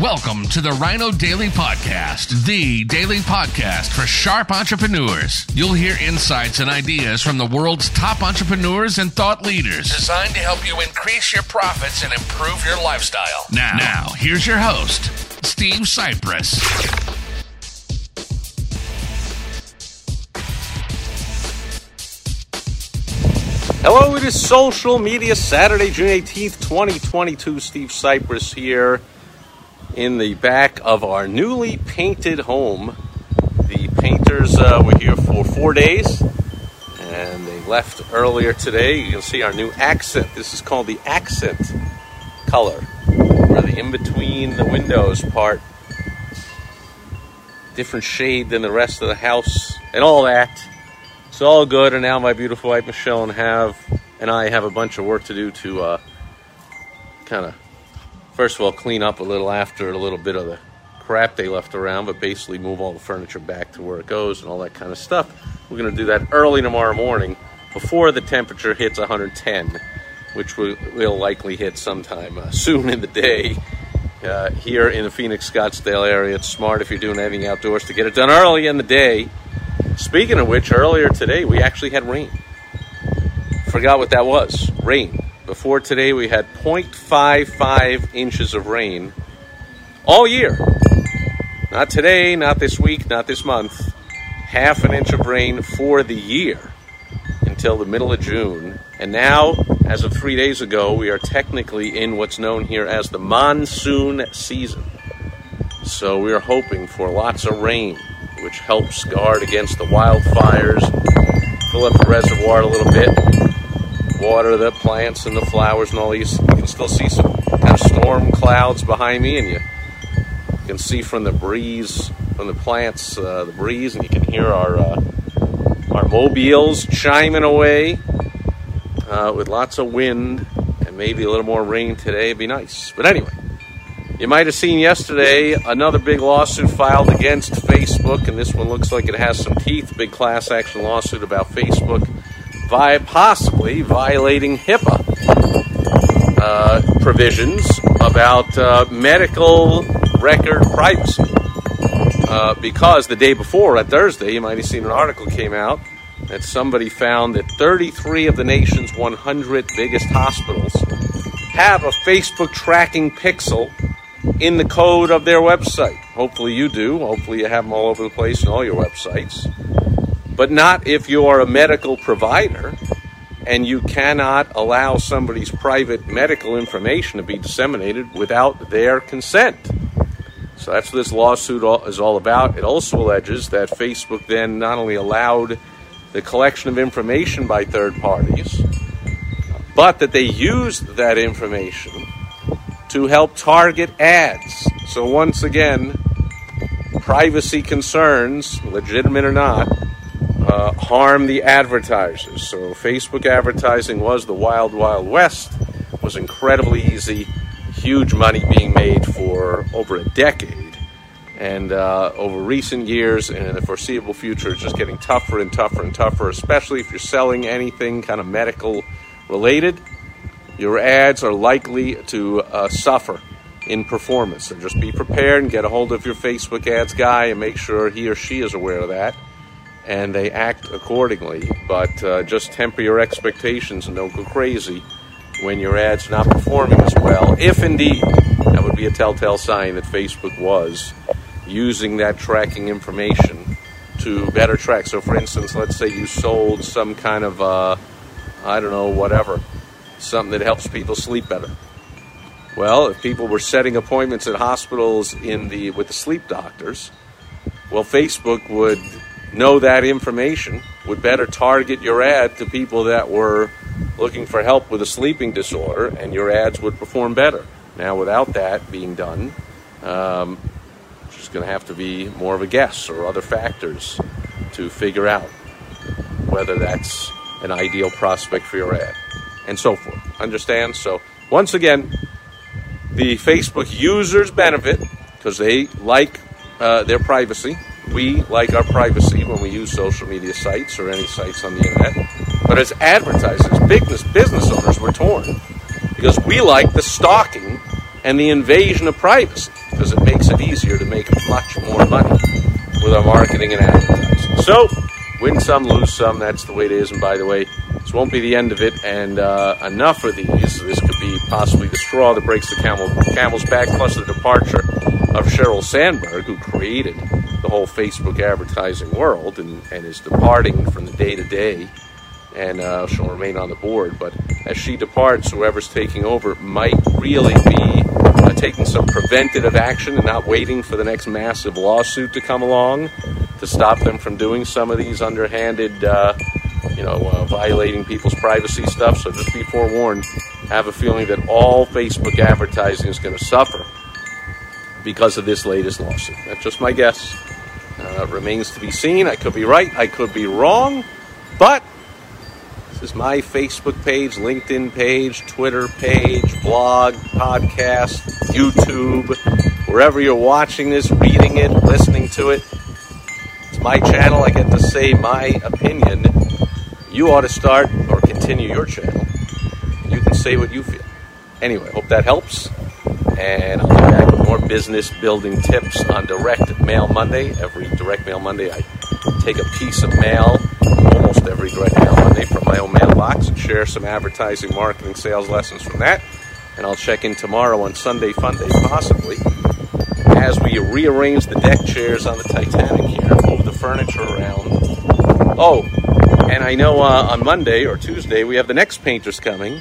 Welcome to the Rhino Daily Podcast, the daily podcast for sharp entrepreneurs. You'll hear insights and ideas from the world's top entrepreneurs and thought leaders designed to help you increase your profits and improve your lifestyle. Now, now here's your host, Steve Sipress. Hello, it is Social Media Saturday, June 18th, 2022. Steve Sipress here in the back of our newly painted home. The painters uh, were here for four days and they left earlier today. You can see our new accent. This is called the accent color, where the in between the windows part, different shade than the rest of the house, and all that. It's all good, and now my beautiful wife Michelle and have and I have a bunch of work to do to uh, kind of, first of all, clean up a little after a little bit of the crap they left around, but basically move all the furniture back to where it goes and all that kind of stuff. We're going to do that early tomorrow morning before the temperature hits 110, which we, will likely hit sometime uh, soon in the day. Uh, here in the Phoenix Scottsdale area, it's smart if you're doing anything outdoors to get it done early in the day. Speaking of which, earlier today we actually had rain. Forgot what that was rain. Before today, we had 0.55 inches of rain all year. Not today, not this week, not this month. Half an inch of rain for the year until the middle of June. And now, as of three days ago, we are technically in what's known here as the monsoon season. So we are hoping for lots of rain which helps guard against the wildfires, fill up the reservoir a little bit, water the plants and the flowers and all these. You can still see some kind of storm clouds behind me, and you, can see from the breeze, from the plants, uh, the breeze, and you can hear our uh, our mobiles chiming away uh, with lots of wind and maybe a little more rain today. It'd be nice. But anyway. You might have seen yesterday another big lawsuit filed against Facebook, and this one looks like it has some teeth. Big class action lawsuit about Facebook via possibly violating HIPAA uh, provisions about uh, medical record privacy. Uh, because the day before, on Thursday, you might have seen an article came out that somebody found that 33 of the nation's 100 biggest hospitals have a Facebook tracking pixel in the code of their website. Hopefully you do. Hopefully you have them all over the place in all your websites. But not if you are a medical provider and you cannot allow somebody's private medical information to be disseminated without their consent. So that's what this lawsuit is all about. It also alleges that Facebook then not only allowed the collection of information by third parties, but that they used that information to help target ads. So, once again, privacy concerns, legitimate or not, uh, harm the advertisers. So, Facebook advertising was the wild, wild west, It was incredibly easy, huge money being made for over a decade. And uh, over recent years and in the foreseeable future, it's just getting tougher and tougher and tougher, especially if you're selling anything kind of medical related your ads are likely to uh, suffer in performance. So just be prepared and get a hold of your Facebook ads guy and make sure he or she is aware of that and they act accordingly. But uh, just temper your expectations and don't go crazy when your ads not performing as well. If indeed that would be a telltale sign that Facebook was using that tracking information to better track. So, for instance, let's say you sold some kind of, uh, I don't know, whatever something that helps people sleep better. Well, if people were setting appointments at hospitals in the with the sleep doctors, well, Facebook would know that information, would better target your ad to people that were looking for help with a sleeping disorder, and your ads would perform better. Now, without that being done, um, it's just going to have to be more of a guess or other factors to figure out whether that's an ideal prospect for your ad and so forth. Understand? So, once again, the Facebook users benefit because they like uh, their privacy. We like our privacy when we use social media sites or any sites on the internet. But as advertisers, business business owners, we're torn because we like the stalking and the invasion of privacy. because it makes it easier to make much more money with our marketing and advertising. So, win some, lose some. That's the way it is. And by the way, this won't be the end of it. And uh, enough of these. This could be possibly the straw that breaks the camel, camel's back, plus the departure of Sheryl Sandberg, who created the whole Facebook advertising world and, and is departing from the day to day. And uh, she'll remain on the board. But as she departs, whoever's taking over might really be uh, taking some preventative action and not waiting for the next massive lawsuit to come along to stop them from doing some of these underhanded, uh, you know, uh, violating people's privacy stuff. So just be forewarned. Have a feeling that all Facebook advertising is going to suffer because of this latest lawsuit. That's just my guess. Uh, remains to be seen. I could be right. I could be wrong. But this is my Facebook page, LinkedIn page, Twitter page, blog, podcast, YouTube, wherever you're watching this, reading it, listening to it. It's my channel. I get to say my opinion. You ought to start or continue your channel. You can say what you feel. Anyway, hope that helps. And I'll be back more business building tips on Direct Mail Monday. Every Direct Mail Monday, I take a piece of mail, almost every Direct Mail Monday, from my own mailbox and share some advertising, marketing, sales lessons from that. And I'll check in tomorrow on Sunday Fun Day, possibly, as we rearrange the deck chairs on the Titanic here, move the furniture around. Oh, and I know uh, on Monday or Tuesday we have the next painters coming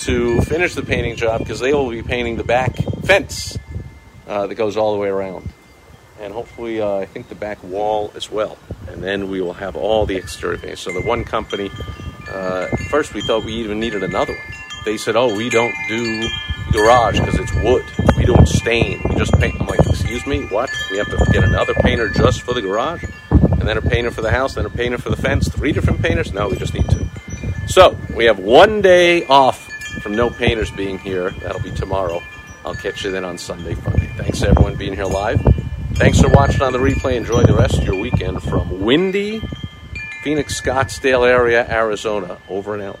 to finish the painting job because they will be painting the back fence uh, that goes all the way around. And hopefully, uh, I think the back wall as well. And then we will have all the exterior paint. So the one company, uh, first we thought we even needed another one. They said, oh, we don't do garage because it's wood. We don't stain. We just paint. I'm like, excuse me, what? We have to get another painter just for the garage? And then a painter for the house, then a painter for the fence. Three different painters? No, we just need two. So we have one day off from no painters being here. That'll be tomorrow. I'll catch you then on Sunday, Friday. Thanks everyone being here live. Thanks for watching on the replay. Enjoy the rest of your weekend from windy Phoenix, Scottsdale area, Arizona. Over and out.